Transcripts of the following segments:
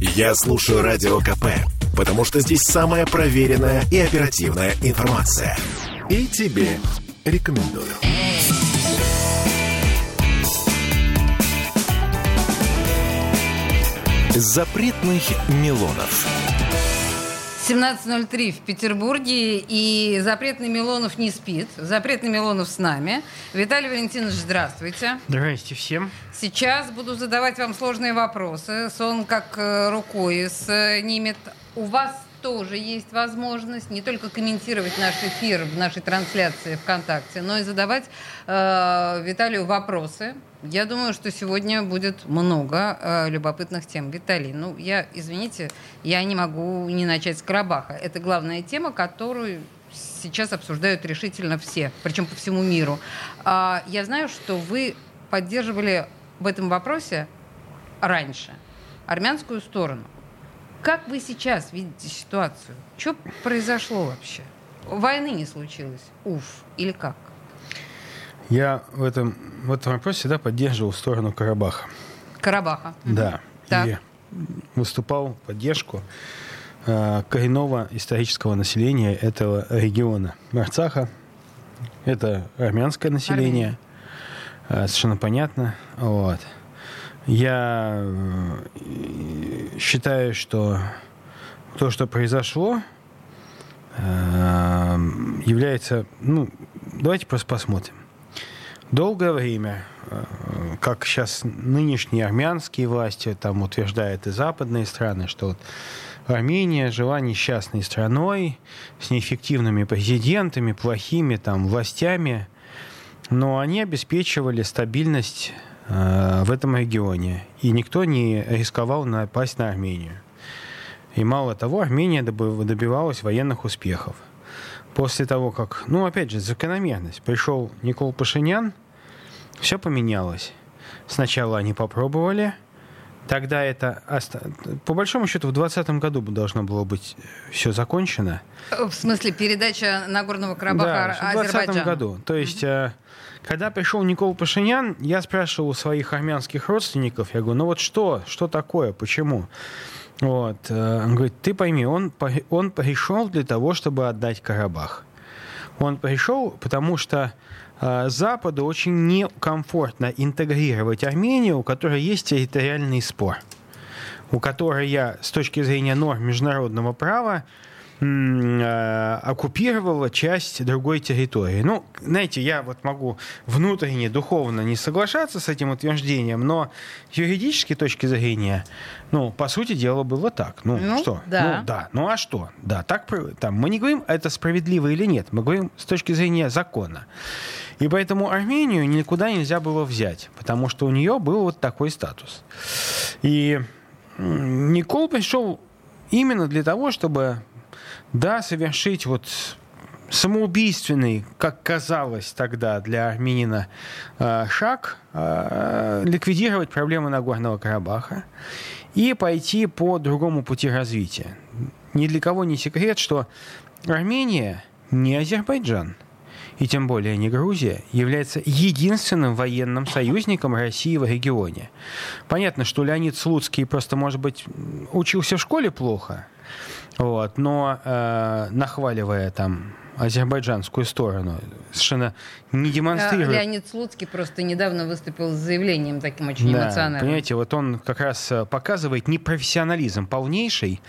Я слушаю Радио КП, потому что здесь самая проверенная и оперативная информация. И тебе рекомендую. Запретных Милонов. 17.03 в Петербурге, и запретный Милонов не спит. Запретный Милонов с нами. Виталий Валентинович, здравствуйте. Здравствуйте всем. Сейчас буду задавать вам сложные вопросы. Сон как э, рукой снимет. У вас тоже есть возможность не только комментировать наш эфир в нашей трансляции ВКонтакте, но и задавать э, Виталию вопросы. Я думаю, что сегодня будет много э, любопытных тем. Виталий, ну, я, извините, я не могу не начать с Карабаха. Это главная тема, которую сейчас обсуждают решительно все, причем по всему миру. А, я знаю, что вы поддерживали в этом вопросе раньше армянскую сторону. Как вы сейчас видите ситуацию? Что произошло вообще? Войны не случилось? Уф. Или как? Я в этом, в этом вопросе всегда поддерживал сторону Карабаха. Карабаха. Да. Так. И выступал в поддержку э, коренного исторического населения этого региона. Арцаха – это армянское население. Э, совершенно понятно. Вот. Я э, считаю, что то, что произошло, э, является... Ну, давайте просто посмотрим. Долгое время, э, как сейчас нынешние армянские власти там утверждают и западные страны, что вот Армения жила несчастной страной с неэффективными президентами, плохими там властями, но они обеспечивали стабильность э, в этом регионе, и никто не рисковал напасть на Армению. И мало того, Армения доби- добивалась военных успехов. После того, как, ну, опять же, закономерность, пришел Никол Пашинян, все поменялось. Сначала они попробовали, тогда это... оста- По большому счету, в 2020 году должно было быть все закончено. Э, В смысле, передача Нагорного Карабаха Да, в 2020 Азербайджану? году. То есть, э, когда пришел Никол Пашинян, я спрашивал у своих армянских родственников, я говорю, ну вот что, что такое, почему? Вот, э, он говорит, ты пойми, он, он пришел для того, чтобы отдать Карабах. Он пришел, потому что э, Западу очень некомфортно интегрировать Армению, у которой есть территориальный спор, у которой я с точки зрения норм международного права оккупировала часть другой территории. Ну, знаете, я вот могу внутренне, духовно не соглашаться с этим утверждением, но с юридической точки зрения, ну, по сути дела, было так. Ну, Ну, что? да. Ну, да. Ну, а что? Да, так, там, мы не говорим, это справедливо или нет, мы говорим с точки зрения закона. И поэтому Армению никуда нельзя было взять, потому что у нее был вот такой статус. И Никол пришел именно для того, чтобы, да, совершить вот самоубийственный, как казалось тогда для армянина, э, шаг, э, ликвидировать проблемы Нагорного Карабаха и пойти по другому пути развития. Ни для кого не секрет, что Армения не Азербайджан, и тем более не Грузия, является единственным военным союзником России в регионе. Понятно, что Леонид Слуцкий просто, может быть, учился в школе плохо, вот, но э, нахваливая там азербайджанскую сторону, совершенно не А, демонстрирует Леонид Слуцкий просто недавно выступил с заявлением таким очень да, эмоциональным. Понимаете, вот он как раз э, показывает непрофессионализм полнейший.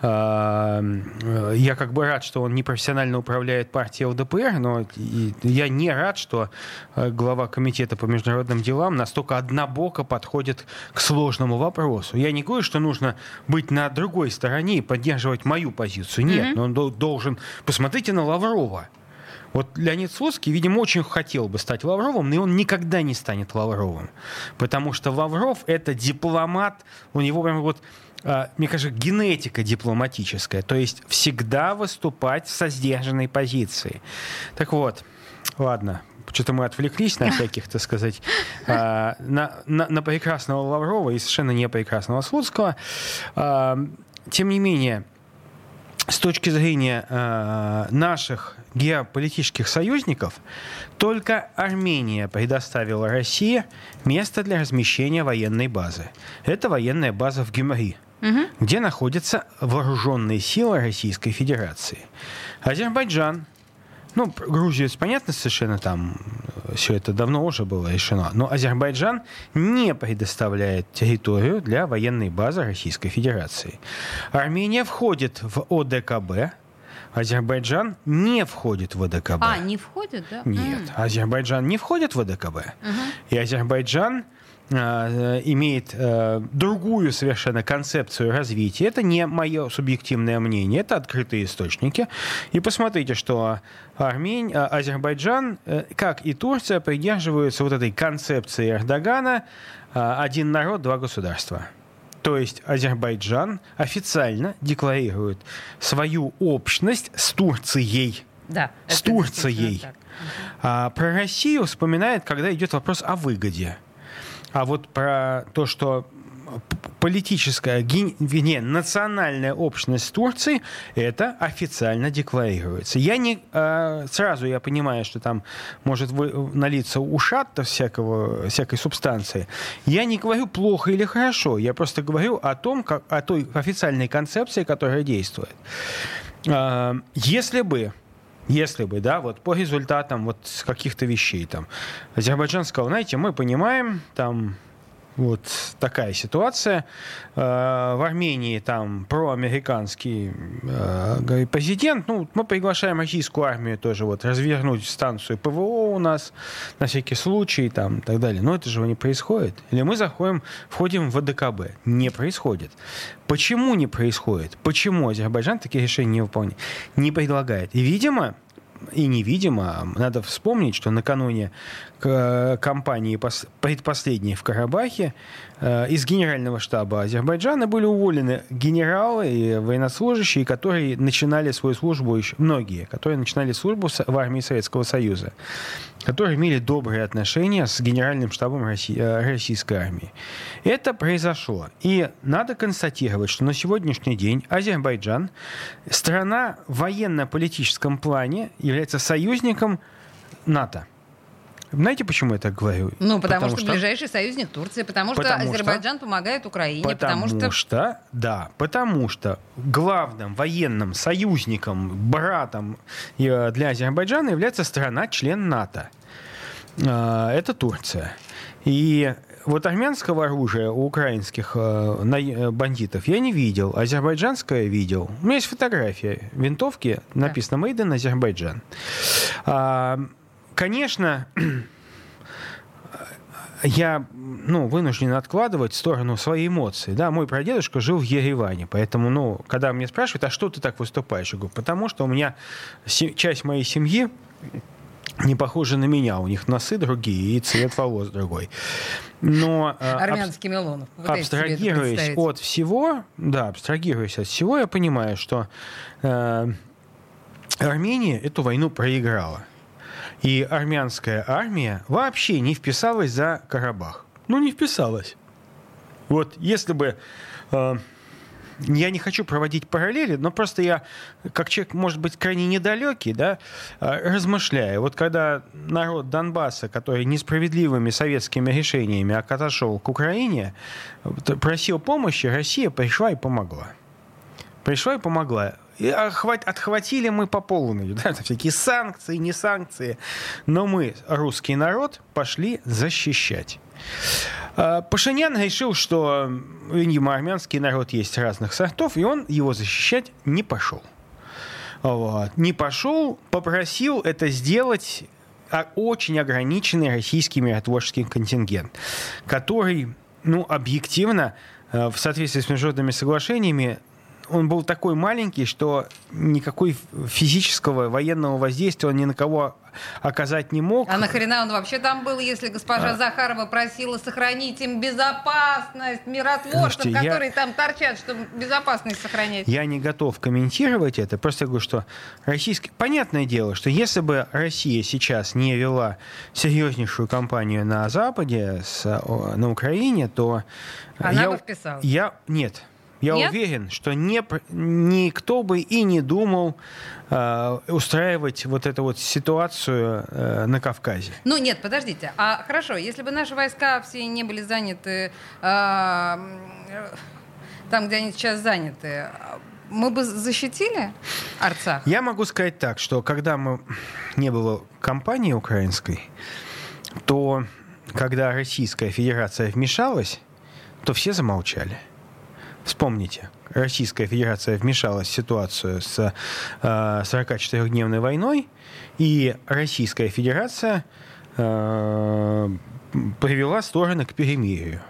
А, э, Я как бы рад, что он непрофессионально управляет партией ЛДПР, но я не рад, что э, глава комитета по международным делам настолько однобоко подходит к сложному вопросу. Я не говорю, что нужно быть на другой стороне и поддерживать мою позицию. Нет, но он дол- должен... Посмотрите на Лаврова. Вот Леонид Слуцкий, видимо, очень хотел бы стать Лавровым, но он никогда не станет Лавровым. Потому что Лавров — это дипломат, у него прям вот, а, мне кажется, генетика дипломатическая. То есть всегда выступать со сдержанной позиции. Так вот, ладно, что-то мы отвлеклись на всяких, так сказать, а, на, на, на прекрасного Лаврова и совершенно не прекрасного Слуцкого. А, Тем не менее, с точки зрения э, наших геополитических союзников, только Армения предоставила России место для размещения военной базы. Это военная база в Гюмри. где находятся вооруженные силы Российской Федерации. Азербайджан, ну, Грузию, понятно, совершенно там э, все это давно уже было решено. Но Азербайджан не предоставляет территорию для военной базы Российской Федерации. Армения входит в ОДКБ, Азербайджан не входит в ОДКБ. А, не входит, да? Нет, Азербайджан не входит в ОДКБ. И Азербайджан имеет э, другую совершенно концепцию развития. Это не мое субъективное мнение, это открытые источники. И посмотрите, что Армень, э, Азербайджан, э, как и Турция, придерживаются вот этой концепции Эрдогана э, «один народ, два государства». То есть Азербайджан официально декларирует свою общность с Турцией. Да. С Турцией. А про Россию вспоминает, когда идет вопрос о выгоде. А вот про то, что политическая, ген- вернее, национальная общность Турции, это официально декларируется. Я не э, сразу я понимаю, что там может вы- налиться ушат всякого, всякой субстанции. Я не говорю плохо или хорошо, я просто говорю о том, как, о той официальной концепции, которая действует. А, Если бы если бы, да, вот по результатам вот каких-то вещей там, Азербайджан сказал, знаете, мы понимаем, там вот такая ситуация. Э, В Армении там проамериканский э, президент. Ну, мы приглашаем российскую армию тоже вот развернуть станцию ПВО у нас на всякий случай там и так далее. Но это же не происходит. Или мы заходим, входим в ВДКБ. Не происходит. Почему не происходит? Почему Азербайджан такие решения не выполняет? Не предлагает. И, видимо, и невидимо. Надо вспомнить, что накануне кампании пос- предпоследней в Карабахе э, из генерального штаба Азербайджана были уволены генералы и военнослужащие, которые начинали свою службу еще, многие, которые начинали службу в армии Советского Союза, которые имели добрые отношения с генеральным штабом э, российской армии. Это произошло. И надо констатировать, что на сегодняшний день Азербайджан, страна в военно-политическом плане, является союзником НАТО. Знаете, почему я так говорю? Ну, потому, что, ближайший союзник Турции, потому, Потому что что- Азербайджан помогает Украине, Потому, потому, что... да, потому что главным военным союзником, братом э, для Азербайджана является страна-член НАТО. Э, Это Турция. И вот армянского оружия у украинских э, э, бандитов я не видел, азербайджанское видел. У меня есть фотография винтовки, написано «Made in Азербайджан». А, Конечно, я ну, вынужден откладывать в сторону свои эмоции. Да, мой прадедушка жил в Ереване, поэтому, ну, когда мне спрашивают, а что ты так выступаешь, я говорю, потому что у меня часть моей семьи не похожа на меня, у них носы другие и цвет волос другой. Но э, Армянский Милонов. Себе это абстрагируясь от всего, да, абстрагируясь от всего, я понимаю, что э, Армения эту войну проиграла. И армянская армия вообще не вписалась за Карабах. Ну, не вписалась. Вот если бы... э, я не хочу проводить параллели, но просто я, как человек, может быть, крайне недалекий, да, э, размышляю. Вот когда народ Донбасса, который несправедливыми советскими решениями отошел к Украине, просил помощи, Россия пришла и помогла. Пришла и помогла. И охват- отхватили мы по полной. Да, всякие санкции, не санкции. Но мы, русский народ, пошли защищать. А, Пашинян решил, что, видимо, армянский народ есть разных сортов, и он его защищать не пошел. Вот. Не пошел, попросил это сделать а, очень ограниченный российский миротворческий контингент, который, ну, объективно, э, в соответствии с международными соглашениями, он был такой маленький, что никакой физического военного воздействия он ни на кого оказать не мог. А нахрена он вообще там был, если госпожа Захарова просила сохранить им безопасность, миротворцев, Слушайте, я- которые там торчат, чтобы безопасность сохранять? Я не готов комментировать это, просто говорю, что российский... Понятное дело, что если бы Россия сейчас не вела серьезнейшую кампанию на Западе, с, на Украине, то... Она я, бы вписалась. Я, нет. Я Нет? уверен, что не, никто бы и не думал э, устраивать вот эту вот ситуацию э, на Кавказе. Ну нет, подождите. А хорошо, если бы наши войска все не были заняты м, там, где они сейчас заняты, мы бы защитили Арцах? Я могу сказать так, что когда мы не было компании украинской, то когда Российская Федерация вмешалась, то все замолчали. Вспомните, Российская Федерация вмешалась в ситуацию с э, 44-дневной войной, и Российская Федерация э, привела стороны к перемирию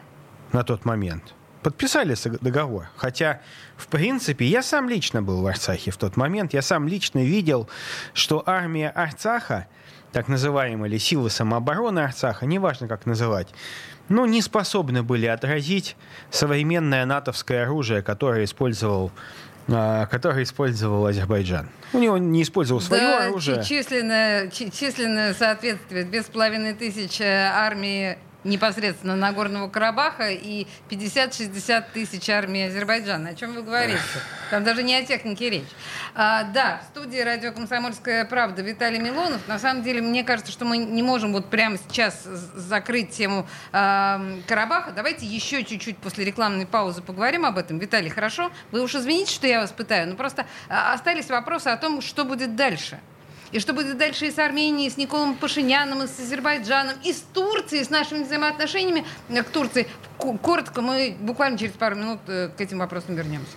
на тот момент. Подписали договор. Хотя, в принципе, я сам лично был в Арцахе в тот момент. Я сам лично видел, что армия Арцаха, так называемые или силы самообороны Арцаха, неважно как называть, ну, не способны были отразить современное натовское оружие, которое использовал а, который использовал Азербайджан. У него не использовал свое да, оружие. Численное, численное соответствие. Две с половиной тысячи армии непосредственно Нагорного Карабаха и 50-60 тысяч армии Азербайджана. О чем вы говорите? Там даже не о технике речь. А, да, в студии радио «Комсомольская правда» Виталий Милонов. На самом деле, мне кажется, что мы не можем вот прямо сейчас закрыть тему а, Карабаха. Давайте еще чуть-чуть после рекламной паузы поговорим об этом. Виталий, хорошо? Вы уж извините, что я вас пытаю, но просто а, остались вопросы о том, что будет дальше. И что будет дальше и с Арменией, и с Николом Пашиняном, и с Азербайджаном, и с Турцией, с нашими взаимоотношениями к Турции. Коротко, мы буквально через пару минут э, к этим вопросам вернемся.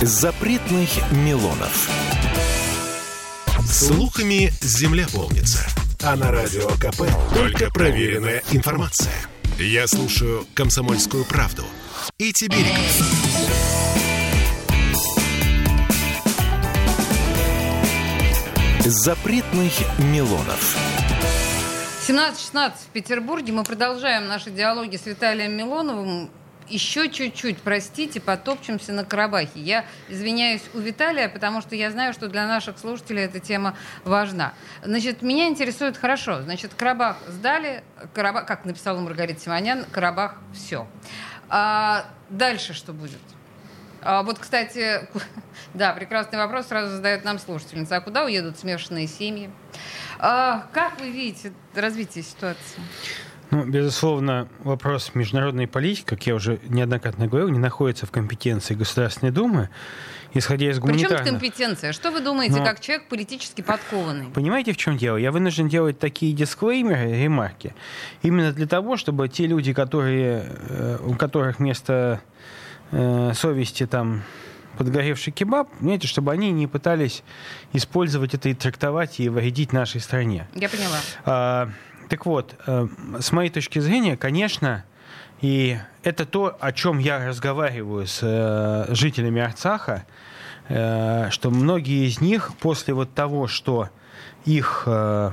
Запретных Милонов. Слухами земля полнится. А на радио КП только проверенная информация. Я слушаю «Комсомольскую правду» и тебе рекомендую. Запретных Милонов. 17-16 в Петербурге. Мы продолжаем наши диалоги с Виталием Милоновым. Еще чуть-чуть, простите, потопчемся на Карабахе. Я извиняюсь у Виталия, потому что я знаю, что для наших слушателей эта тема важна. Значит, меня интересует хорошо. Значит, Карабах сдали, Карабах, как написала Маргарита Симонян, Карабах все. А дальше что будет? А вот, кстати, да, прекрасный вопрос сразу задает нам слушательница. А куда уедут смешанные семьи? А, как вы видите развитие ситуации? Ну, безусловно, вопрос международной политики, как я уже неоднократно говорил, не находится в компетенции Государственной Думы, исходя из гуманитарных... Причем компетенция? Что вы думаете, Но... как человек политически подкованный? Понимаете, в чем дело? Я вынужден делать такие дисклеймеры, ремарки, именно для того, чтобы те люди, которые, э, у которых место э, совести там подгоревший кебаб, знаете, чтобы они не пытались использовать это и трактовать и вредить нашей стране. Я поняла. А, так вот, э, с моей точки зрения, конечно, и это то, о чем я разговариваю с э, жителями Арцаха, э, что многие из них после вот того, что их э,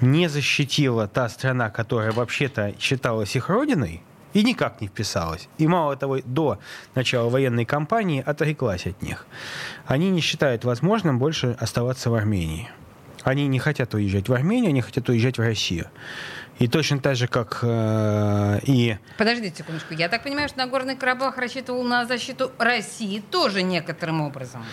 не защитила та страна, которая вообще-то считалась их родиной, и никак не вписалась. И мало того, до начала военной кампании отреклась от них. Они не считают возможным больше оставаться в Армении. Они не хотят уезжать в Армению, они хотят уезжать в Россию. И точно так же, как э, и... Подождите секундочку. Я так понимаю, что Нагорный Карабах рассчитывал на защиту России тоже некоторым образом.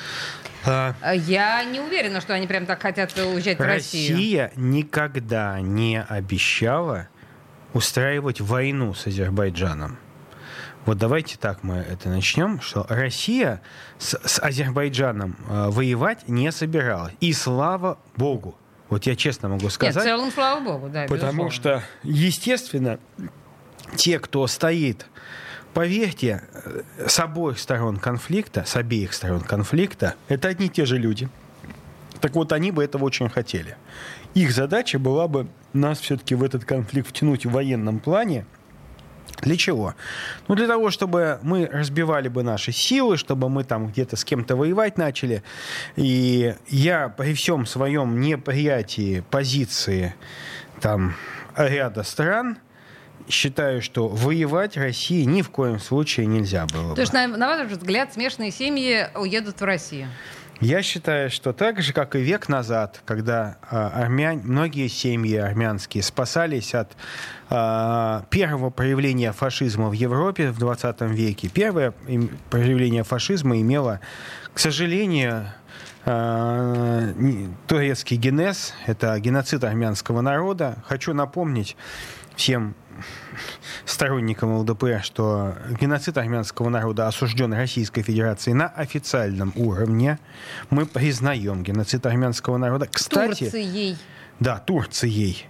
А... Я не уверена, что они прям так хотят уезжать Россия в Россию. Россия никогда не обещала устраивать войну с Азербайджаном. Вот давайте так мы это начнем, что Россия с, с Азербайджаном э, воевать не собиралась. И слава богу. Вот я честно могу сказать. Нет, в целом, слава богу, да. Потому безусловно. что, естественно, те, кто стоит, поверьте, с обоих сторон конфликта, с обеих сторон конфликта, это одни и те же люди. Так вот, они бы этого очень хотели. Их задача была бы нас все-таки в этот конфликт втянуть в военном плане. Для чего? Ну, для того, чтобы мы разбивали бы наши силы, чтобы мы там где-то с кем-то воевать начали. И я при всем своем неприятии позиции там ряда стран, считаю, что воевать России ни в коем случае нельзя было. То есть, на, на ваш взгляд, смешанные семьи уедут в Россию? Я считаю, что так же, как и век назад, когда э, армян, многие семьи армянские спасались от э, первого проявления фашизма в Европе в 20 веке. Первое проявление фашизма имело, к сожалению, э, турецкий генез, это геноцид армянского народа. Хочу напомнить всем сторонникам ЛДПР, что геноцид армянского народа осужден Российской Федерацией на официальном уровне. Мы признаем геноцид армянского народа. Кстати, Турцией. Да, Турцией.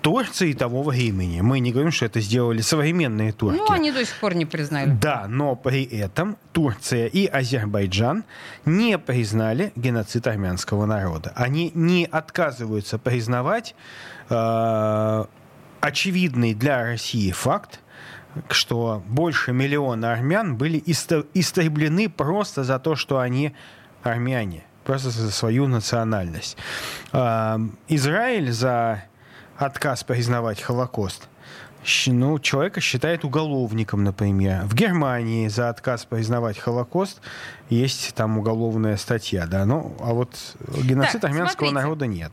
Турции того времени. Мы не говорим, что это сделали современные турки. Ну, они до сих пор не признали. Да, но при этом Турция и Азербайджан не признали геноцид армянского народа. Они не отказываются признавать э, очевидный для России факт, что больше миллиона армян были истреблены просто за то, что они армяне, просто за свою национальность. Э, Израиль за отказ признавать Холокост ну, человека считает уголовником, например. В Германии за отказ признавать Холокост есть там уголовная статья, да, ну, а вот геноцид так, армянского смотрите, народа нет.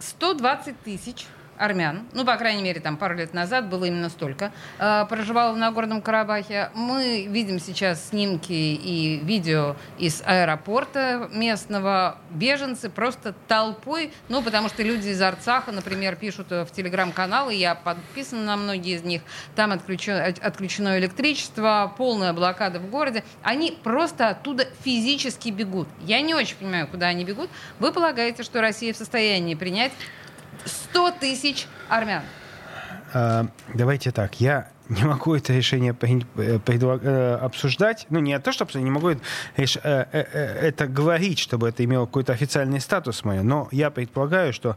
120 а, тысяч армян, ну, по крайней мере, там пару лет назад было именно столько, э, проживало в Нагорном Карабахе. Мы видим сейчас снимки и видео из аэропорта местного. Беженцы просто толпой, ну, потому что люди из Арцаха, например, пишут в телеграм-каналы, я подписана на многие из них, там отключено, отключено электричество, полная блокада в городе. Они просто оттуда физически бегут. Я не очень понимаю, куда они бегут. Вы полагаете, что Россия в состоянии принять 100 тысяч армян. А, давайте так, я не могу это решение э, э, обсуждать. Ну, не то, что не могу э, это говорить, чтобы это имело какой-то официальный статус мой, но я предполагаю, что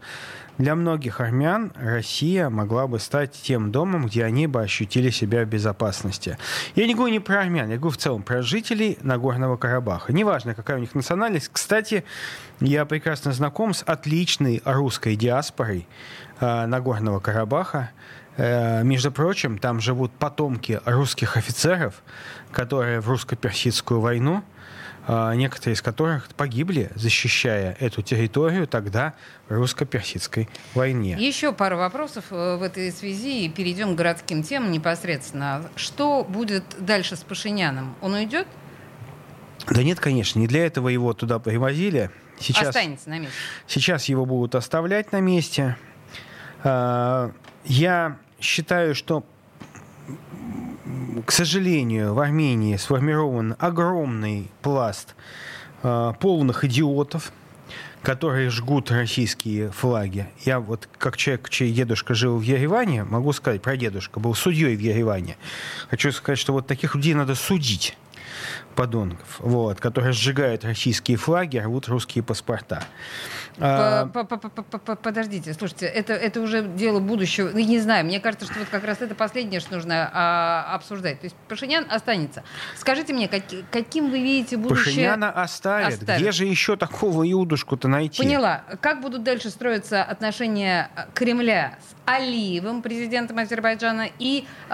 для многих армян Россия могла бы стать тем домом, где они бы ощутили себя в безопасности. Я не говорю не про армян, я говорю в целом про жителей Нагорного Карабаха. Неважно, какая у них национальность. Кстати, я прекрасно знаком с отличной русской диаспорой Нагорного Карабаха. Э, между прочим, там живут потомки русских офицеров, которые в русско-персидскую войну, э, некоторые из которых погибли, защищая эту территорию тогда в русско-персидской войне. Еще пару вопросов э, в этой связи и перейдем к городским темам непосредственно. Что будет дальше с Пашиняном? Он уйдет? Да нет, конечно, не для этого его туда привозили. Сейчас, Останется на месте. Сейчас его будут оставлять на месте. Я считаю, что, к сожалению, в Армении сформирован огромный пласт э, полных идиотов, которые жгут российские флаги. Я вот, как человек, чей дедушка жил в Ереване, могу сказать, про дедушка был судьей в Ереване. Хочу сказать, что вот таких людей надо судить подонков, вот, которые сжигают российские флаги, рвут русские паспорта. А, подождите, слушайте, это, это уже дело будущего. Ну, не знаю, мне кажется, что вот как раз это последнее, что нужно а, обсуждать. То есть Пашинян останется. Скажите мне, как, каким вы видите будущее? Пашиняна оставит. оставит. Где же еще такого иудушку-то найти? Поняла. Как будут дальше строиться отношения Кремля с Алиевым, президентом Азербайджана, и э,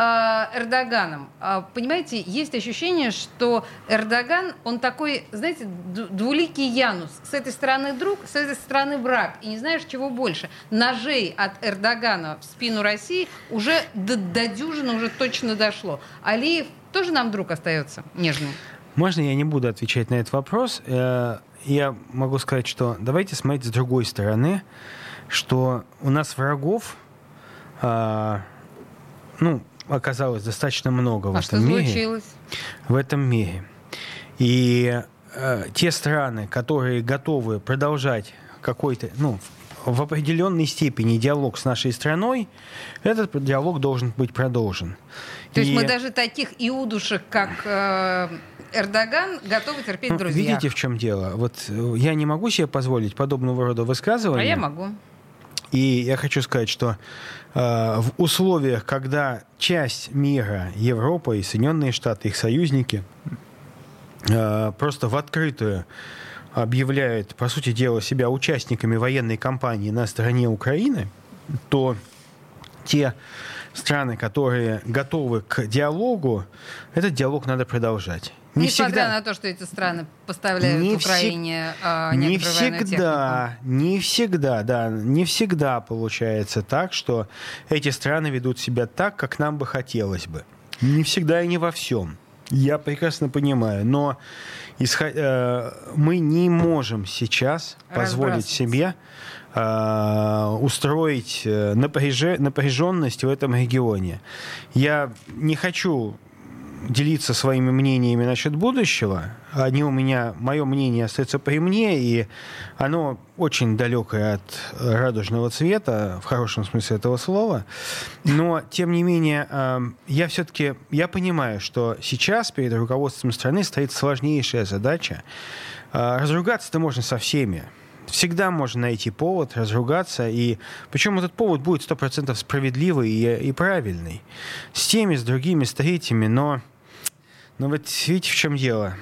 Эрдоганом? Понимаете, есть ощущение, что Эрдоган, он такой, знаете, двуликий Янус. С этой стороны друг, с этой стороны враг. И не знаешь, чего больше. Ножей от Эрдогана в спину России уже до, до дюжины уже точно дошло. Алиев тоже нам друг остается нежный. Можно я не буду отвечать на этот вопрос? Э, я могу сказать, что давайте смотреть с другой стороны, что у нас врагов, а, ну, оказалось достаточно много в а этом что мире. случилось? В этом мире. И э, те страны, которые готовы продолжать какой-то, ну, в определенной степени диалог с нашей страной, этот диалог должен быть продолжен. То и... есть мы даже таких иудушек, как э, Эрдоган, готовы терпеть ну, друзья. Видите, в чем дело? Вот э, я не могу себе позволить подобного рода высказывания. А я могу. И я хочу сказать, что э, в условиях, когда часть мира, Европа и Соединенные Штаты, их союзники, э, просто в открытую объявляют, по сути дела, себя участниками военной кампании на стороне Украины, то те страны, которые готовы к диалогу, этот диалог надо продолжать. Не Несмотря всегда, на то, что эти страны поставляют не Украине всег, э, не всегда, не всегда, да, не всегда получается так, что эти страны ведут себя так, как нам бы хотелось бы. Не всегда и не во всем. Я прекрасно понимаю, но исход... э, мы не можем сейчас позволить себе э, устроить э, напряже... напряженность в этом регионе. Я не хочу делиться своими мнениями насчет будущего. Они у меня, мое мнение остается при мне, и оно очень далекое от радужного цвета, в хорошем смысле этого слова. Но, тем не менее, эм, я все-таки, я понимаю, что сейчас перед руководством страны стоит сложнейшая задача. Э, разругаться-то можно со всеми всегда можно найти повод разругаться, и причем этот повод будет сто процентов справедливый и, и правильный. С теми, с другими, с третьими, но но вот видите, в чем дело?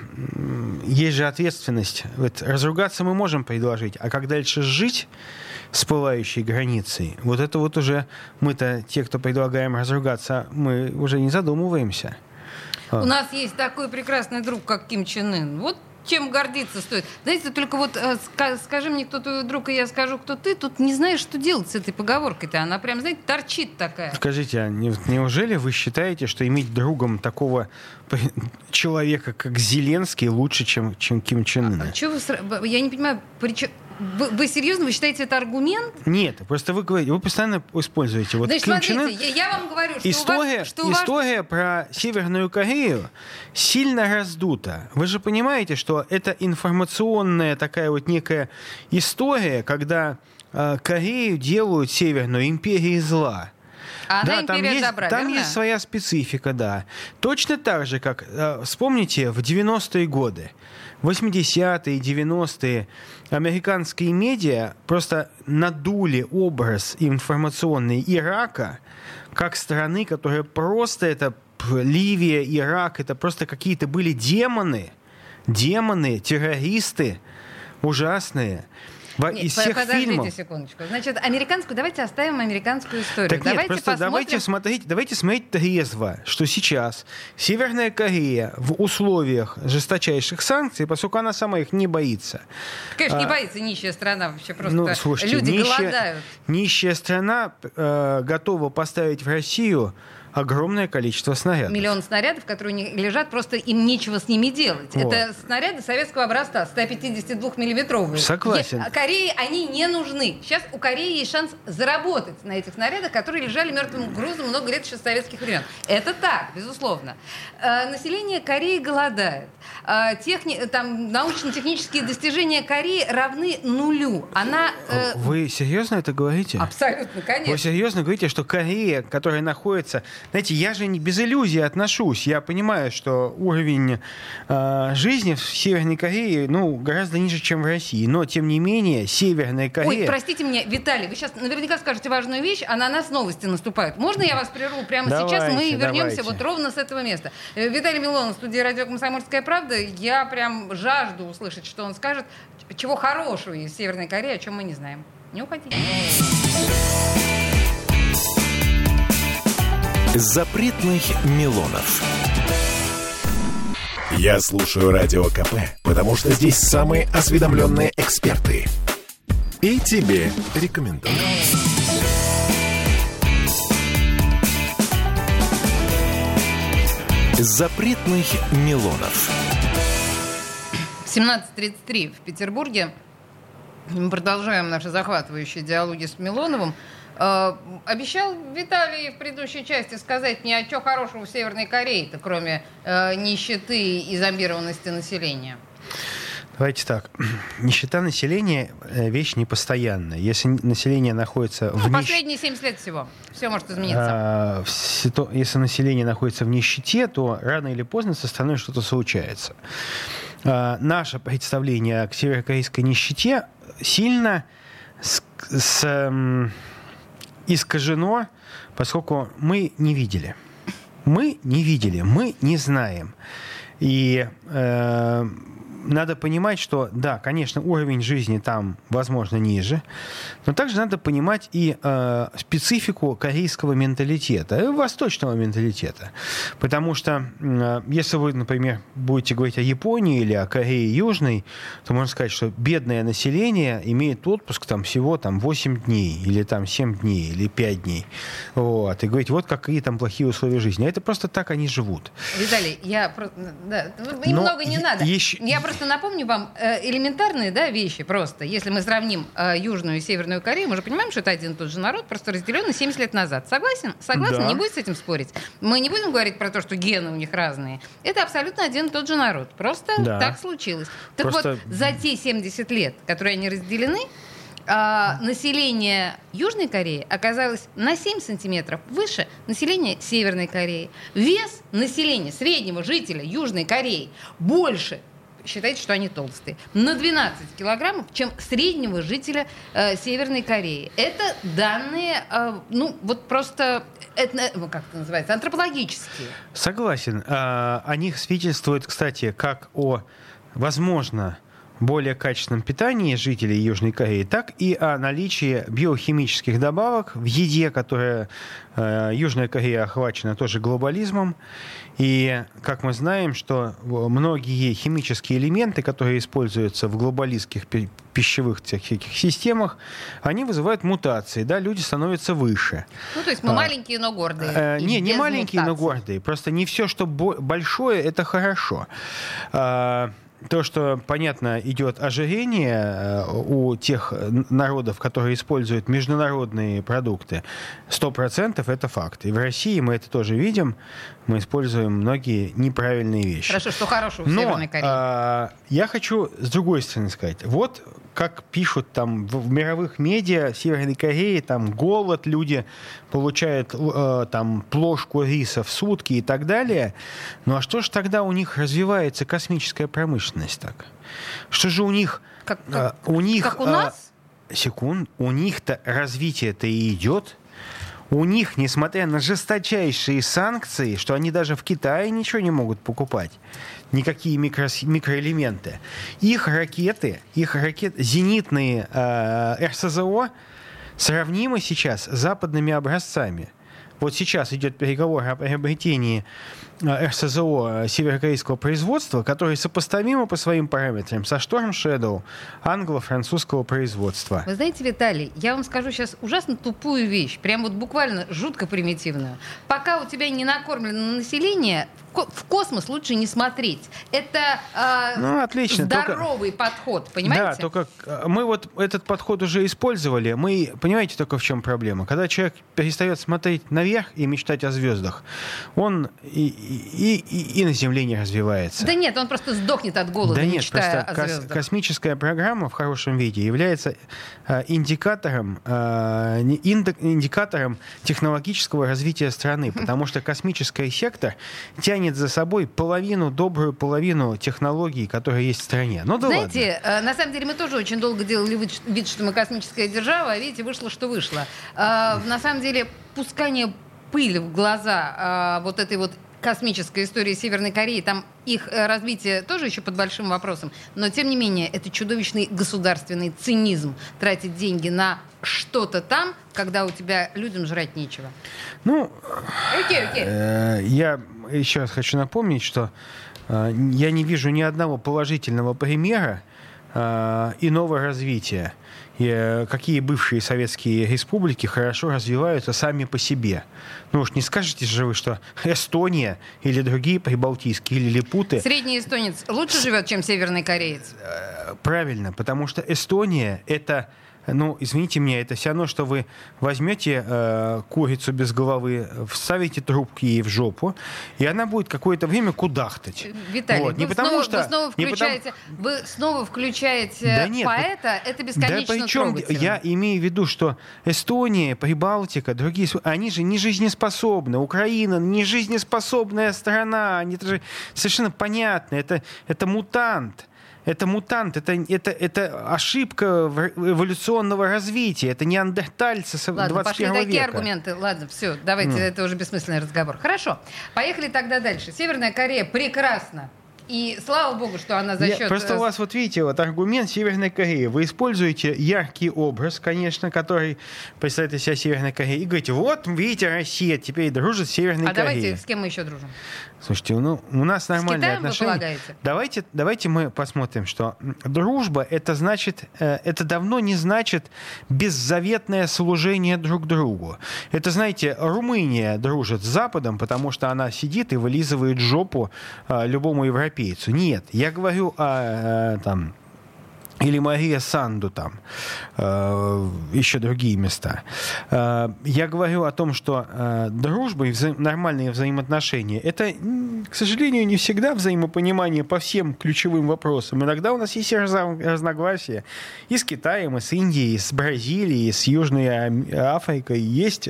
Есть же ответственность. Вот разругаться мы можем предложить, а как дальше жить с пылающей границей, вот это вот уже мы-то, те, кто предлагаем разругаться, мы уже не задумываемся. У нас есть такой прекрасный друг, как Ким Чен Ын. Вот чем гордиться стоит. Знаете, только вот э, скажи мне, кто твой друг, и я скажу, кто ты, тут не знаешь, что делать с этой поговоркой-то. Она прям, знаете, торчит такая. Скажите, а не, неужели вы считаете, что иметь другом такого человека, как Зеленский, лучше, чем, чем Ким Чен Ын? А, а вы... Я не понимаю, при чем... Вы, вы серьезно, вы считаете это аргумент? Нет, просто вы говорите, вы постоянно используете. Вот Значит, Ким смотрите, я, я вам говорю, что история, у вас, что история вас... про Северную Корею сильно раздута. Вы же понимаете, что это информационная такая вот некая история, когда э, Корею делают Северную империей зла. А да, там есть, добра, там есть своя специфика, да. Точно так же, как, э, вспомните, в 90-е годы 80-е, 90-е американские медиа просто надули образ информационный Ирака как страны, которая просто это Ливия, Ирак, это просто какие-то были демоны, демоны, террористы ужасные. Нет, из всех подождите фильмов. секундочку. Значит, американскую, давайте оставим американскую историю. Так давайте нет, просто посмотрим... давайте смотреть, давайте смотреть трезво, что сейчас Северная Корея в условиях жесточайших санкций, поскольку она сама их не боится. Конечно, а, не боится нищая страна вообще просто. Ну, слушайте, люди нищая, голодают. Нищая страна э, готова поставить в Россию огромное количество снарядов. Миллион снарядов, которые них лежат, просто им нечего с ними делать. Вот. Это снаряды советского образца, 152-миллиметровые. Согласен. Корее они не нужны. Сейчас у Кореи есть шанс заработать на этих снарядах, которые лежали мертвым грузом много лет еще с советских времен. Это так, безусловно. Э, население Кореи голодает. Э, техни... Там, научно-технические достижения Кореи равны нулю. Она, э... Вы серьезно это говорите? Абсолютно, конечно. Вы серьезно говорите, что Корея, которая находится знаете, я же не без иллюзий отношусь. Я понимаю, что уровень э, жизни в Северной Корее ну, гораздо ниже, чем в России. Но, тем не менее, Северная Корея... Ой, простите меня, Виталий, вы сейчас наверняка скажете важную вещь, а на нас новости наступают. Можно я вас прерву прямо давайте, сейчас? Мы вернемся давайте. вот ровно с этого места. Э, Виталий Милонов, студия «Радио Комсомольская правда». Я прям жажду услышать, что он скажет. Чего хорошего из Северной Кореи, о чем мы не знаем. Не уходите. Запретных Милонов. Я слушаю Радио КП, потому что здесь самые осведомленные эксперты. И тебе рекомендую. Запретных Милонов. 17.33 в Петербурге. Мы продолжаем наши захватывающие диалоги с Милоновым. Э, обещал Виталий в предыдущей части сказать мне, а что хорошего в Северной Корее-то, кроме э, нищеты и зомбированности населения? Давайте так. Нищета населения э, – вещь непостоянная. Если население находится ну, в Последние 70 лет всего. Все может измениться. А, если население находится в нищете, то рано или поздно со страной что-то случается. А, наше представление к северокорейской нищете сильно с, с искажено, поскольку мы не видели. Мы не видели, мы не знаем. И э, надо понимать, что, да, конечно, уровень жизни там, возможно, ниже, но также надо понимать и э, специфику корейского менталитета, э, восточного менталитета. Потому что, э, если вы, например, будете говорить о Японии или о Корее Южной, то можно сказать, что бедное население имеет отпуск там всего там, 8 дней, или там 7 дней, или 5 дней. Вот. И говорить, вот какие там плохие условия жизни. А это просто так они живут. Виталий, я... Да, им много не надо. Еще... Я просто напомню вам э, элементарные да, вещи просто. Если мы сравним э, Южную и Северную Корею, мы же понимаем, что это один и тот же народ, просто разделенный 70 лет назад. Согласен? Согласен? Да. Не будет с этим спорить. Мы не будем говорить про то, что гены у них разные. Это абсолютно один и тот же народ. Просто да. так случилось. Так просто... вот, за те 70 лет, которые они разделены, а, население Южной Кореи оказалось на 7 сантиметров выше населения Северной Кореи. Вес населения среднего жителя Южной Кореи больше считайте, что они толстые, на 12 килограммов, чем среднего жителя э, Северной Кореи. Это данные, э, ну, вот просто, это, ну, как это называется, антропологические. Согласен. А, о них свидетельствует, кстати, как о, возможно, более качественном питании жителей Южной Кореи, так и о наличии биохимических добавок в еде, которая э, Южная Корея охвачена тоже глобализмом. И, как мы знаем, что многие химические элементы, которые используются в глобалистских пищевых всяких системах, они вызывают мутации, да, люди становятся выше. Ну, то есть мы а, маленькие, но гордые. Э, не, не маленькие, мутаций. но гордые. Просто не все, что большое, это хорошо. А, то, что, понятно, идет ожирение э, у тех народов, которые используют международные продукты, 100% это факт. И в России мы это тоже видим. Мы используем многие неправильные вещи. Хорошо, что хорошего в Но, Северной Корее? А, я хочу с другой стороны сказать. Вот как пишут там в мировых медиа Северной Кореи, там голод, люди получают э, там плошку риса в сутки и так далее. Ну а что же тогда у них развивается космическая промышленность так? Что же у них... Как, как, э, у них как у нас? Э, секунд, у них-то развитие-то и идет. У них, несмотря на жесточайшие санкции, что они даже в Китае ничего не могут покупать, никакие микро, микроэлементы. Их ракеты, их ракет, зенитные э, РСЗО сравнимы сейчас с западными образцами. Вот сейчас идет переговор о приобретении РСЗО э, северокорейского производства, которые сопоставимы по своим параметрам со Storm Shadow англо-французского производства. Вы знаете, Виталий, я вам скажу сейчас ужасно тупую вещь, прям вот буквально жутко примитивную. Пока у тебя не накормлено население, в космос лучше не смотреть. Это э, ну, отлично. здоровый только, подход, понимаете? Да, только э, мы вот этот подход уже использовали. Мы, понимаете, только в чем проблема? Когда человек перестает смотреть наверх и мечтать о звездах, он и, и, и, и на Земле не развивается. Да нет, он просто сдохнет от голода, да нет, просто о кос- космическая программа в хорошем виде является э, индикатором, э, индикатором технологического развития страны, потому что космический сектор тянет за собой половину, добрую половину технологий, которые есть в стране. Ну да Знаете, ладно. Э, на самом деле мы тоже очень долго делали вид, что мы космическая держава, а видите, вышло, что вышло. Э, на самом деле, пускание пыли в глаза э, вот этой вот космической истории Северной Кореи, там их развитие тоже еще под большим вопросом, но тем не менее это чудовищный государственный цинизм тратить деньги на что-то там, когда у тебя людям жрать нечего. Ну, окей, окей. Э, я еще раз хочу напомнить, что э, я не вижу ни одного положительного примера э, иного развития. Э, какие бывшие советские республики хорошо развиваются сами по себе. Ну уж не скажете же вы, что Эстония или другие прибалтийские или Липуты... Средний эстонец лучше живет, чем северный кореец? Э, правильно, потому что Эстония — это ну, извините меня, это все равно, что вы возьмете э, курицу без головы, вставите трубки ей в жопу, и она будет какое-то время кудахтать. Виталий, вот. не вы, потому, снова, что, вы снова включаете, потому... вы снова включаете да нет, поэта, это бесконечно да причем я имею в виду, что Эстония, Прибалтика, другие, они же не жизнеспособны. Украина не жизнеспособная страна, они совершенно понятно, это, это мутант это мутант, это, это, это ошибка эволюционного развития, это неандертальцы Ладно, 21 пошли века. такие аргументы. Ладно, все, давайте, mm. это уже бессмысленный разговор. Хорошо, поехали тогда дальше. Северная Корея прекрасно И слава богу, что она за счет... Просто э, у вас, вот видите, вот аргумент Северной Кореи. Вы используете яркий образ, конечно, который представляет из себя Северная Корея, и говорите, вот, видите, Россия теперь дружит с Северной А Кореей. давайте, с кем мы еще дружим? Слушайте, ну, у нас нормальные Китаем, вы отношения. полагаете? Давайте, давайте мы посмотрим, что дружба это значит, э, это давно не значит беззаветное служение друг другу. Это, знаете, Румыния дружит с Западом, потому что она сидит и вылизывает жопу э, любому европейцу. Нет, я говорю о э, там или Мария Санду там, э, еще другие места. Э, я говорю о том, что э, дружба и вза- нормальные взаимоотношения это, к сожалению, не всегда взаимопонимание по всем ключевым вопросам. Иногда у нас есть разно- разногласия и с Китаем, и с Индией, и с Бразилией, и с Южной Африкой. Есть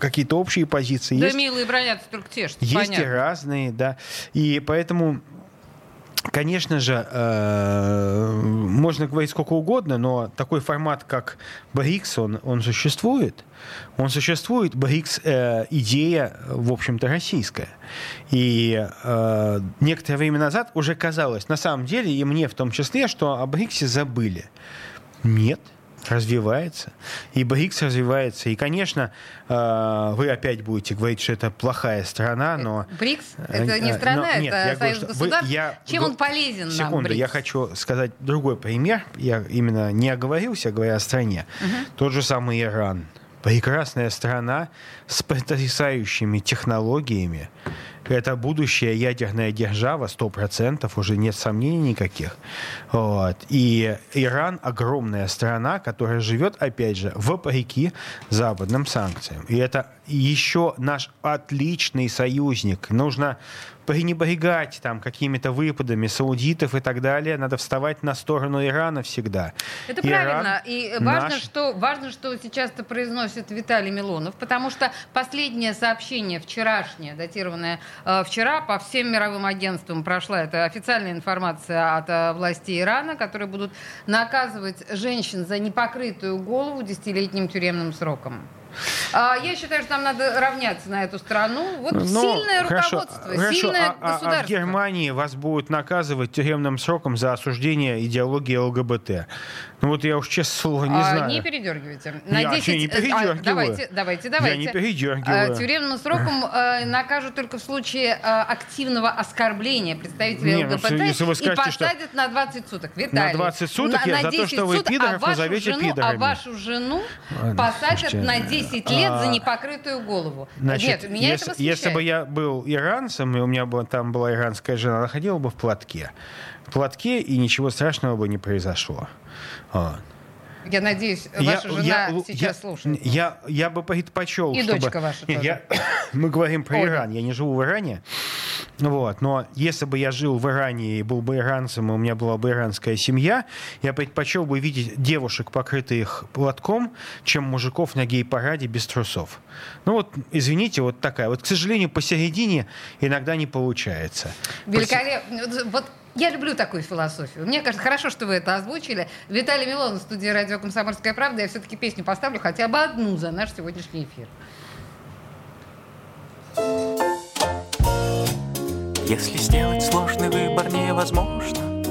какие-то общие позиции. Да есть милые бронятся, только тешат. есть и понятно. разные, да. И поэтому, конечно же, э, можно говорить сколько угодно, но такой формат, как БРИКС, он, он существует. Он существует. БРИКС э, идея, в общем-то, российская. И э, некоторое время назад уже казалось, на самом деле, и мне в том числе, что о БРИКСе забыли. Нет развивается, и БРИКС развивается. И, конечно, э, вы опять будете говорить, что это плохая страна, но... БРИКС — Э, это не э, страна, но- нет, это я говорю, союз вы- государств. я Чем он полезен нам, Секунду, я БРИКС? хочу сказать другой пример. Я именно не оговорился, говоря о стране. Тот же самый Иран. Прекрасная страна с потрясающими технологиями. Это будущая ядерная держава, 100%, уже нет сомнений никаких. Вот. И Иран огромная страна, которая живет, опять же, вопреки западным санкциям. И это еще наш отличный союзник. Нужно пренебрегать там какими-то выпадами саудитов и так далее. Надо вставать на сторону Ирана всегда. Это Иран правильно. И важно, наш- что, важно, что сейчас это произносит Виталий Милонов, потому что последнее сообщение вчерашнее, датированное э, вчера, по всем мировым агентствам прошла это официальная информация от э, властей Ирана, которые будут наказывать женщин за непокрытую голову десятилетним тюремным сроком. А, Я считаю, что нам надо равняться на эту страну. Вот Ну, сильное хорошо, руководство, хорошо, сильное а- а- А, в государство. Германии вас будут наказывать тюремным сроком за осуждение идеологии ЛГБТ. Ну вот я уж честное слово не А, знаю. Не передергивайте. Я вообще не э, а, передергиваю. давайте, давайте, давайте. Я не передергиваю. Э, Тюремным сроком э, накажут только в случае э, активного оскорбления представителей Не, ну, ЛГБТ если вы и скажете, что- посадят на 20 суток. Виталий, 20 суток я за то, 10 что вы суток, пидоров а назовете жену, пидорами. А вашу жену Ладно, посадят слушайте, на 10 лет за а, непокрытую голову. Значит, Нет, меня если, это если бы я был иранцем, и у меня была, там была иранская жена, она ходила бы в платке. В платке, и ничего страшного бы не произошло. Вот. Я надеюсь, ваша жена лу- сейчас слушает. Я, я бы предпочел, И чтобы... дочка ваша тоже. я- Мы говорим про Оля. Иран. Я не живу в Иране. Вот. Но если бы я жил в Иране и был бы иранцем, и у меня была бы иранская семья, я предпочел бы видеть девушек, покрытых платком, чем мужиков на гей-параде без трусов. Ну вот, извините, вот такая. Вот, к сожалению, посередине иногда не получается. Великолепно. Вот я люблю такую философию. Мне кажется, хорошо, что вы это озвучили. Виталий Милонов, студия радио «Комсомольская правда». Я все-таки песню поставлю, хотя бы одну за наш сегодняшний эфир. Если сделать сложный выбор невозможно,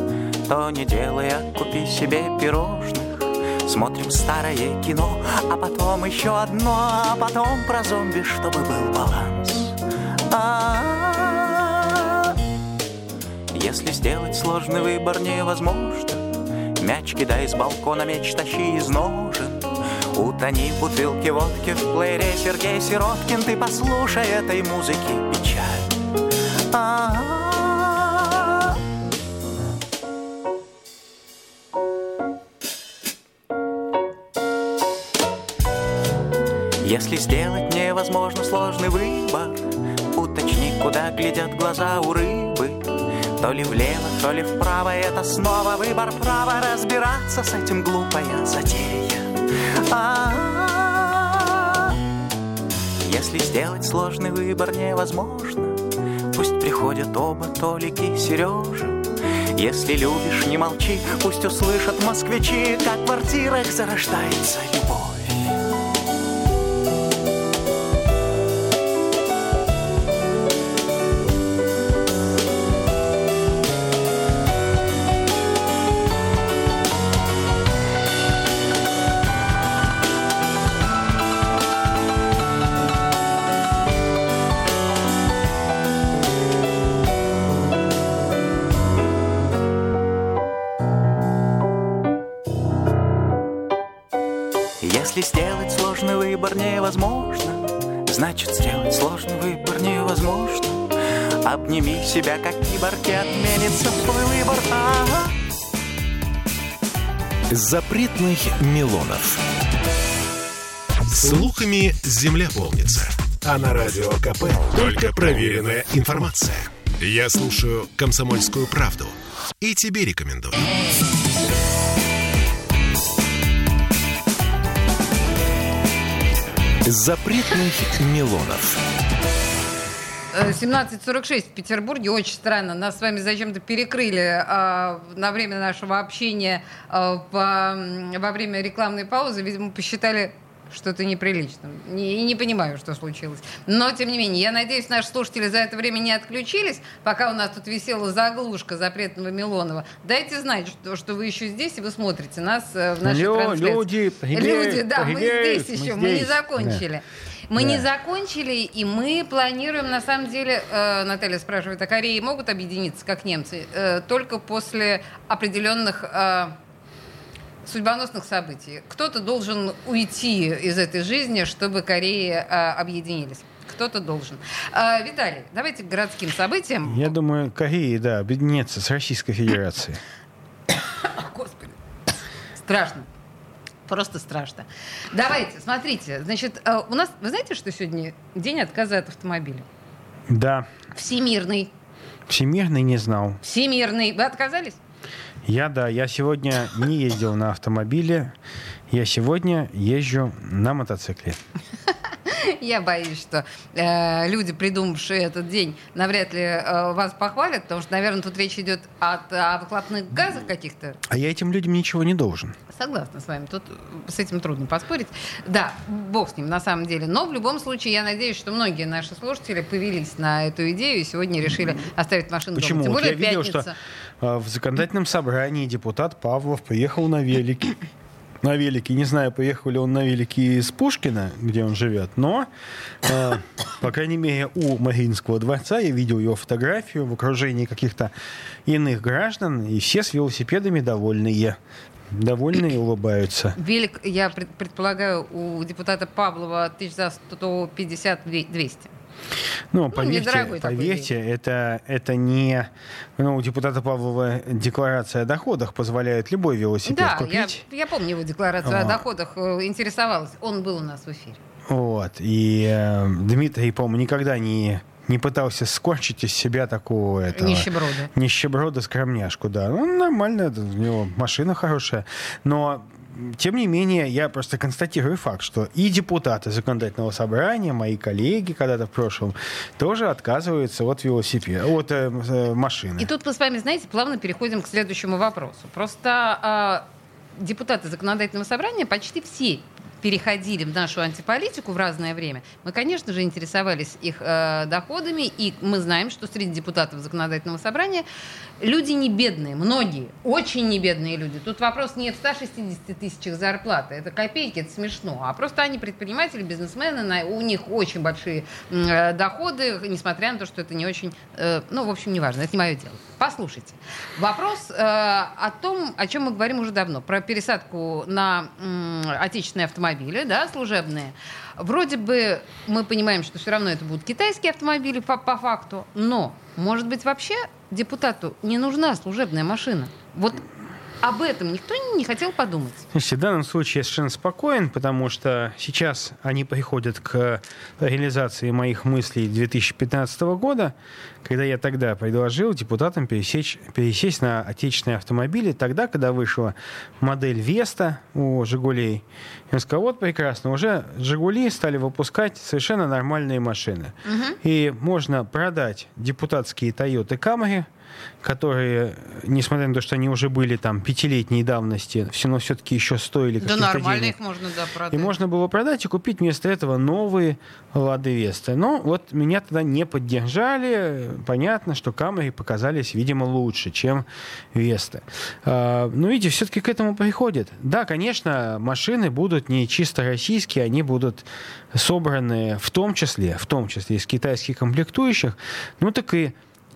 то не делай, а купи себе пирожных. Смотрим старое кино, а потом еще одно, а потом про зомби, чтобы был баланс. А-а-а. Если сделать сложный выбор невозможно, мяч кидай с балкона, меч тащи из ножен. Утони в бутылке водки в плеере Сергей Сироткин, ты послушай этой музыки печаль. А-а-а. Если сделать невозможно сложный выбор, уточни, куда глядят глаза у рыбы. То ли влево, то ли вправо, это снова выбор права разбираться с этим глупая затея. А-а-а. Если сделать сложный выбор невозможно, Пусть приходят оба Толики, Сережа. Если любишь, не молчи, пусть услышат москвичи, как в квартирах зарождается любовь. Невозможно, значит сделать сложный выбор невозможно. Обними себя, как киборг, и отменится твой выбор. Ага. Запретных Милонов. Слухами земля полнится. А на радио КП только проверенная информация. Я слушаю «Комсомольскую правду» и тебе рекомендую. Запретных Милонов. 17.46 в Петербурге. Очень странно. Нас с вами зачем-то перекрыли э, на время нашего общения э, по, во время рекламной паузы. Видимо, посчитали что-то неприличным. Не, и не понимаю, что случилось. Но, тем не менее, я надеюсь, наши слушатели за это время не отключились, пока у нас тут висела заглушка запретного Милонова. Дайте знать, что, что вы еще здесь, и вы смотрите нас э, в нашей Лю- трансляции. люди, Люди, да, мы привет, здесь мы еще, мы не здесь. закончили. Мы Да. не закончили, и мы планируем, на самом деле, э, Наталья спрашивает, а Кореи могут объединиться, как немцы, э, только после определенных э, судьбоносных событий. Кто-то должен уйти из этой жизни, чтобы Кореи э, объединились. Кто-то должен. Э, Виталий, давайте к городским событиям. Я думаю, Корея, да, объединится с Российской Федерацией. Господи, страшно. Просто страшно. Давайте, смотрите. Значит, э, у нас, вы знаете, что сегодня день отказа от автомобиля? Да, Всемирный. Всемирный не знал. Всемирный. Вы отказались? Я, да, я сегодня не ездил на автомобиле, я сегодня езжу на мотоцикле. Я боюсь, что э, люди, придумавшие этот день, навряд ли э, вас похвалят, потому что, наверное, тут речь идет от, о выхлопных газах каких-то. А я этим людям ничего не должен. Согласна с вами. Тут с этим трудно поспорить. Да, бог с ним, на самом деле. Но в любом случае, я надеюсь, что многие наши слушатели повелись на эту идею и сегодня решили оставить машину Почему? дома. Тем Вот я видел, пятница. что в законодательном собрании депутат Павлов приехал на велике. На велике. Не знаю, поехал ли он на велике из Пушкина, где он живет, но, э, по крайней мере, у Мариинского дворца я видел его фотографию в окружении каких-то иных граждан, и все с велосипедами довольные. Довольные улыбаются. Велик, я пред- предполагаю, у депутата Павлова тысяч за 150-200. Ну, поверьте, недорогой такой поверьте это, это не... Ну, у депутата Павлова декларация о доходах позволяет любой велосипед Да, я, купить. я помню его декларацию о А. доходах, э, интересовалась. Он был у нас в эфире. Вот. И э, Дмитрий, по-моему, никогда не, не пытался скорчить из себя такого этого... Нищеброда. Нищеброда скромняшку, да. Ну, нормально, у него машина хорошая. Но тем не менее, я просто констатирую факт, что и депутаты законодательного собрания, мои коллеги когда-то в прошлом, тоже отказываются от велосипеда, от э, э, машины. И тут мы с вами, знаете, плавно переходим к следующему вопросу. Просто а, депутаты законодательного собрания почти все переходили в нашу антиполитику в разное время, мы, конечно же, интересовались их э, доходами, и мы знаем, что среди депутатов законодательного собрания люди не бедные, многие, очень не бедные люди. Тут вопрос не в 160 тысячах зарплаты, это копейки, это смешно, а просто они предприниматели, бизнесмены, на- у них очень большие э, доходы, несмотря на то, что это не очень, э, ну, в общем, неважно, это не мое дело. Послушайте, вопрос э, о том, о чем мы говорим уже давно, про пересадку на м, отечественные автомобили, да, служебные. Вроде бы мы понимаем, что все равно это будут китайские автомобили по, по факту, но, может быть, вообще депутату не нужна служебная машина. Вот об этом никто не хотел подумать. Слушайте, в данном случае я совершенно спокоен, потому что сейчас они приходят к реализации моих мыслей 2015 года, когда я тогда предложил депутатам пересечь, пересесть на отечественные автомобили, тогда, когда вышла модель Веста у «Жигулей». Я сказал, вот прекрасно, уже «Жигули» стали выпускать совершенно нормальные машины. И можно продать депутатские «Тойоты Камри», которые, несмотря на то, что они уже были там пятилетней давности, все равно все-таки еще стоили Да каких-то нормально денег. их можно, да, продать. И можно было продать и купить вместо этого новые Лады Весты. Но вот меня тогда не поддержали. Понятно, что Камри показались, видимо, лучше, чем Весты. А, Но видите, все-таки к этому приходит. Да, конечно, машины будут не чисто российские, они будут собраны в том числе, в том числе из китайских комплектующих. Ну так и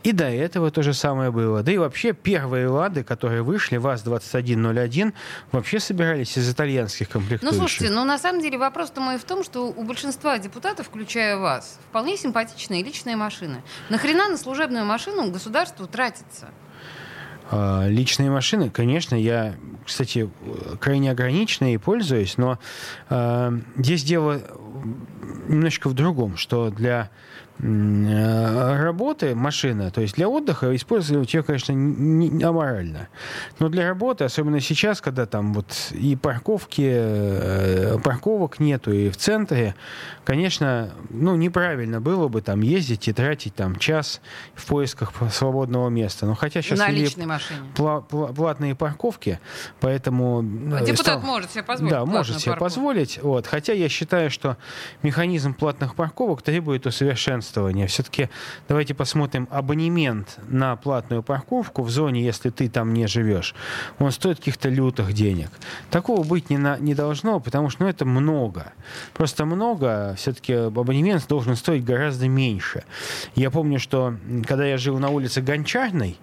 И до этого то же самое было. Да и вообще первые «Лады», которые вышли, ВАЗ-2101, вообще собирались из итальянских комплектующих. Ну, слушайте, ну, на самом деле вопрос-то мой в том, что у большинства депутатов, включая вас, вполне симпатичные личные машины. Нахрена на служебную машину государству тратится? А, личные машины, конечно, я, кстати, крайне ограниченно и пользуюсь, но э, здесь дело немножечко в другом, что для работы машина, то есть для отдыха использовать ее, конечно, не аморально. Но для работы, особенно сейчас, когда там вот и парковки, э, парковок нету, и в центре, конечно, ну, неправильно было бы там ездить и тратить там час в поисках свободного места. Но хотя сейчас На личной машине. Пла- пла- платные парковки, поэтому... А депутат стал... может себе позволить Да, может себе парковку. позволить. Вот. Хотя я считаю, что механизм платных парковок требует усовершенствования усовершенствования. Все-таки давайте посмотрим абонемент на платную парковку в зоне, если ты там не живешь. Он стоит каких-то лютых денег. Такого быть не, на, не должно, потому что ну, это много. Просто много. Все-таки абонемент должен стоить гораздо меньше. Я помню, что когда я жил на улице Гончарной,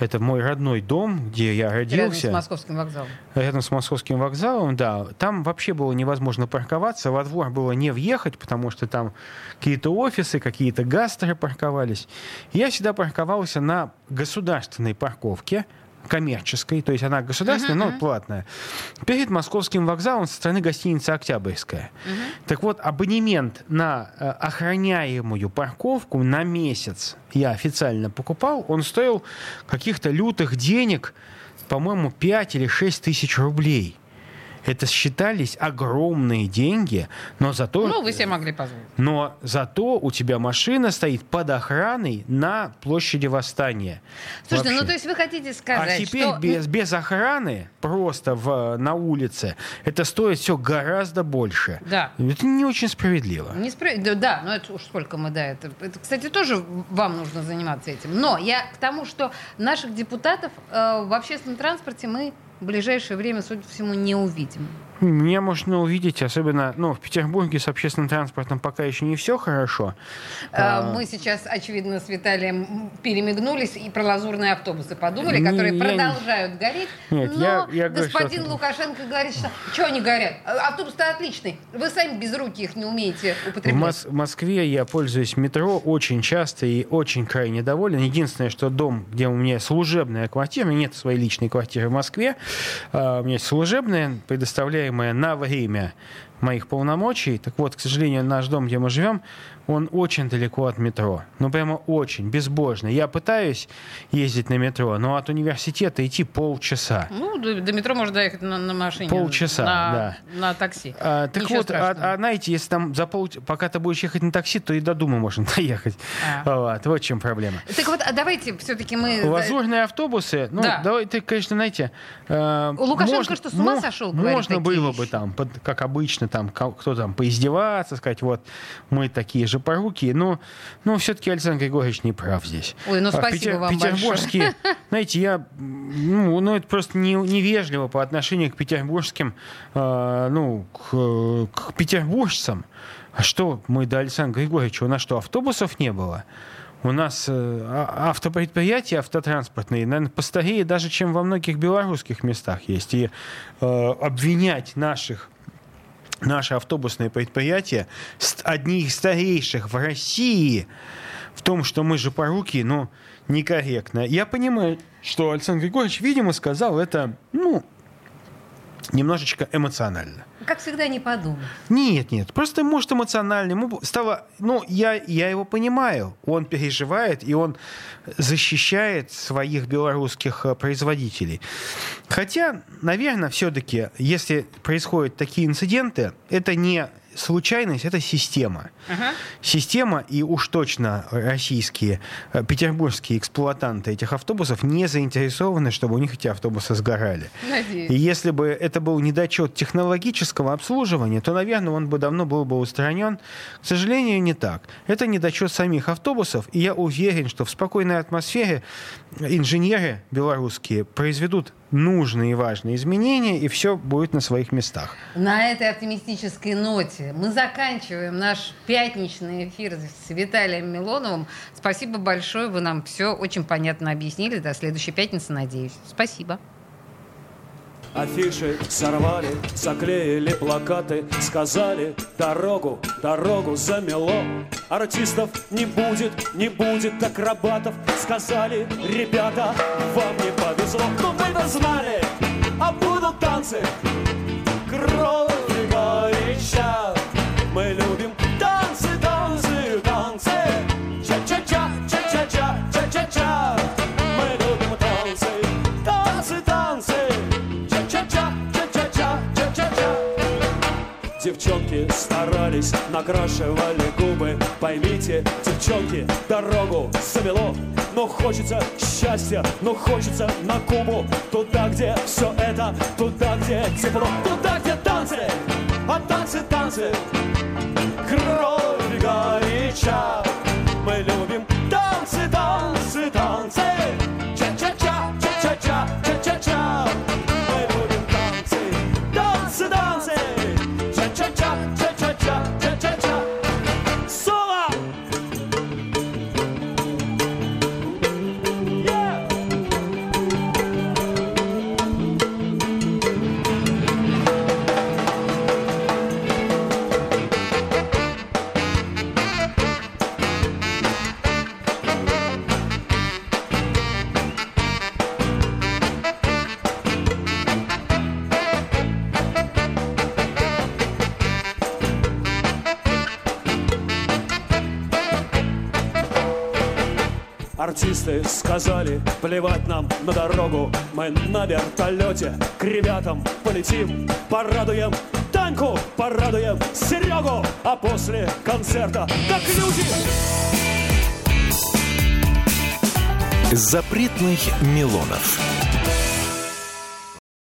это мой родной дом, где я родился. Рядом с Московским вокзалом. Рядом с Московским вокзалом, да. Там вообще было невозможно парковаться. Во двор было не въехать, потому что там какие-то офисы, какие-то гастры парковались. Я всегда парковался на государственной парковке – коммерческой, то есть она государственная, uh-huh, но платная, перед московским вокзалом со стороны гостиницы «Октябрьская». Uh-huh. Так вот, абонемент на э, охраняемую парковку на месяц я официально покупал, он стоил каких-то лютых денег, по-моему, 5 или 6 тысяч рублей. Это считались огромные деньги, но зато... Ну, вы себе могли позволить. Но зато у тебя машина стоит под охраной на площади Восстания. Слушайте, Вообще. ну то есть вы хотите сказать, А теперь что... без, без охраны, просто в, на улице, это стоит все гораздо больше. Да. Это не очень справедливо. Не справедливо, да, но это уж сколько мы, да, это, это, кстати, тоже вам нужно заниматься этим. Но я к тому, что наших депутатов э, в общественном транспорте мы в ближайшее время, судя по всему, не увидим. Меня можно увидеть, особенно ну, в Петербурге с общественным транспортом пока еще не все хорошо. А, а, мы сейчас, очевидно, с Виталием перемигнулись и про лазурные автобусы подумали, которые я продолжают не... гореть. Нет, но я, я господин говорю, Лукашенко говорит, что что они горят? А, автобус-то отличный. Вы сами без руки их не умеете употреблять. В, Мос- в Москве я пользуюсь метро очень часто и очень крайне доволен. Единственное, что дом, где у меня служебная квартира, у меня нет своей личной квартиры в Москве, у меня есть служебная, предоставляю называемое на время моих полномочий. Так вот, к сожалению, наш дом, где мы живем, он очень далеко от метро. Ну, прямо очень, безбожно. Я пытаюсь ездить на метро, но от университета идти полчаса. Ну, до, до метро можно доехать на, на машине. Полчаса, на, да. На такси. А, так Ничего вот, а, а знаете, если там за пол... пока ты будешь ехать на такси, то и до Думы можно доехать. А. Вот, вот в чем проблема. Так вот, а давайте все-таки мы... Лазурные автобусы, ну, да. давайте, конечно, знаете... Э, Лукашенко можно, что, с ума сошел? Можно было бы там, под, как обычно, там, кто там поиздеваться, сказать, вот, мы такие же поруки, но, но все-таки Александр Григорьевич не прав здесь. Ой, ну а спасибо Питер, вам Петербургские, большое. знаете, я, ну, ну, это просто не, невежливо по отношению к петербургским, э, ну, к, к петербуржцам. А что мы до Александра Григорьевича, у нас что, автобусов не было? У нас э, а, автопредприятия автотранспортные, наверное, постарее даже, чем во многих белорусских местах есть. И э, обвинять наших наши автобусные предприятия, одни из старейших в России, в том, что мы же поруки, ну, некорректно. Я понимаю, что Александр Григорьевич, видимо, сказал это, ну, немножечко эмоционально. Как всегда, не подумал. Нет, нет, просто, может, эмоционально. Ему стало... Ну, я, я его понимаю. Он переживает, и он защищает своих белорусских э, производителей. Хотя, наверное, все-таки, если происходят такие инциденты, это не случайность, это система. Ага. Система, и уж точно российские, э, петербургские эксплуатанты этих автобусов не заинтересованы, чтобы у них эти автобусы сгорали. Надеюсь. И если бы это был недочет технологического обслуживания, то, наверное, он бы давно был бы устранен. К сожалению, не так. Это недочет самих автобусов, и я уверен, что в спокойной атмосфере инженеры белорусские произведут нужные и важные изменения, и все будет на своих местах. На этой оптимистической ноте мы заканчиваем наш пятничный эфир с Виталием Милоновым. Спасибо большое, вы нам все очень понятно объяснили. До следующей пятницы, надеюсь. Спасибо. Афиши сорвали, заклеили плакаты, сказали дорогу, дорогу замело. Артистов не будет, не будет акробатов, сказали ребята, вам не повезло. Но мы-то знали, а будут танцы, кровь горяча. Мы Девчонки старались, накрашивали губы. Поймите, девчонки, дорогу завело. Но хочется счастья, но хочется на Кубу. Туда, где все это, туда, где тепло. Туда, где танцы, а танцы, танцы. Кровь горяча. Мы любим танцы, танцы, танцы Артисты сказали, плевать нам на дорогу. Мы на вертолете к ребятам полетим Порадуем Таньку, порадуем Серегу. А после концерта так люди. Запретных Милонов.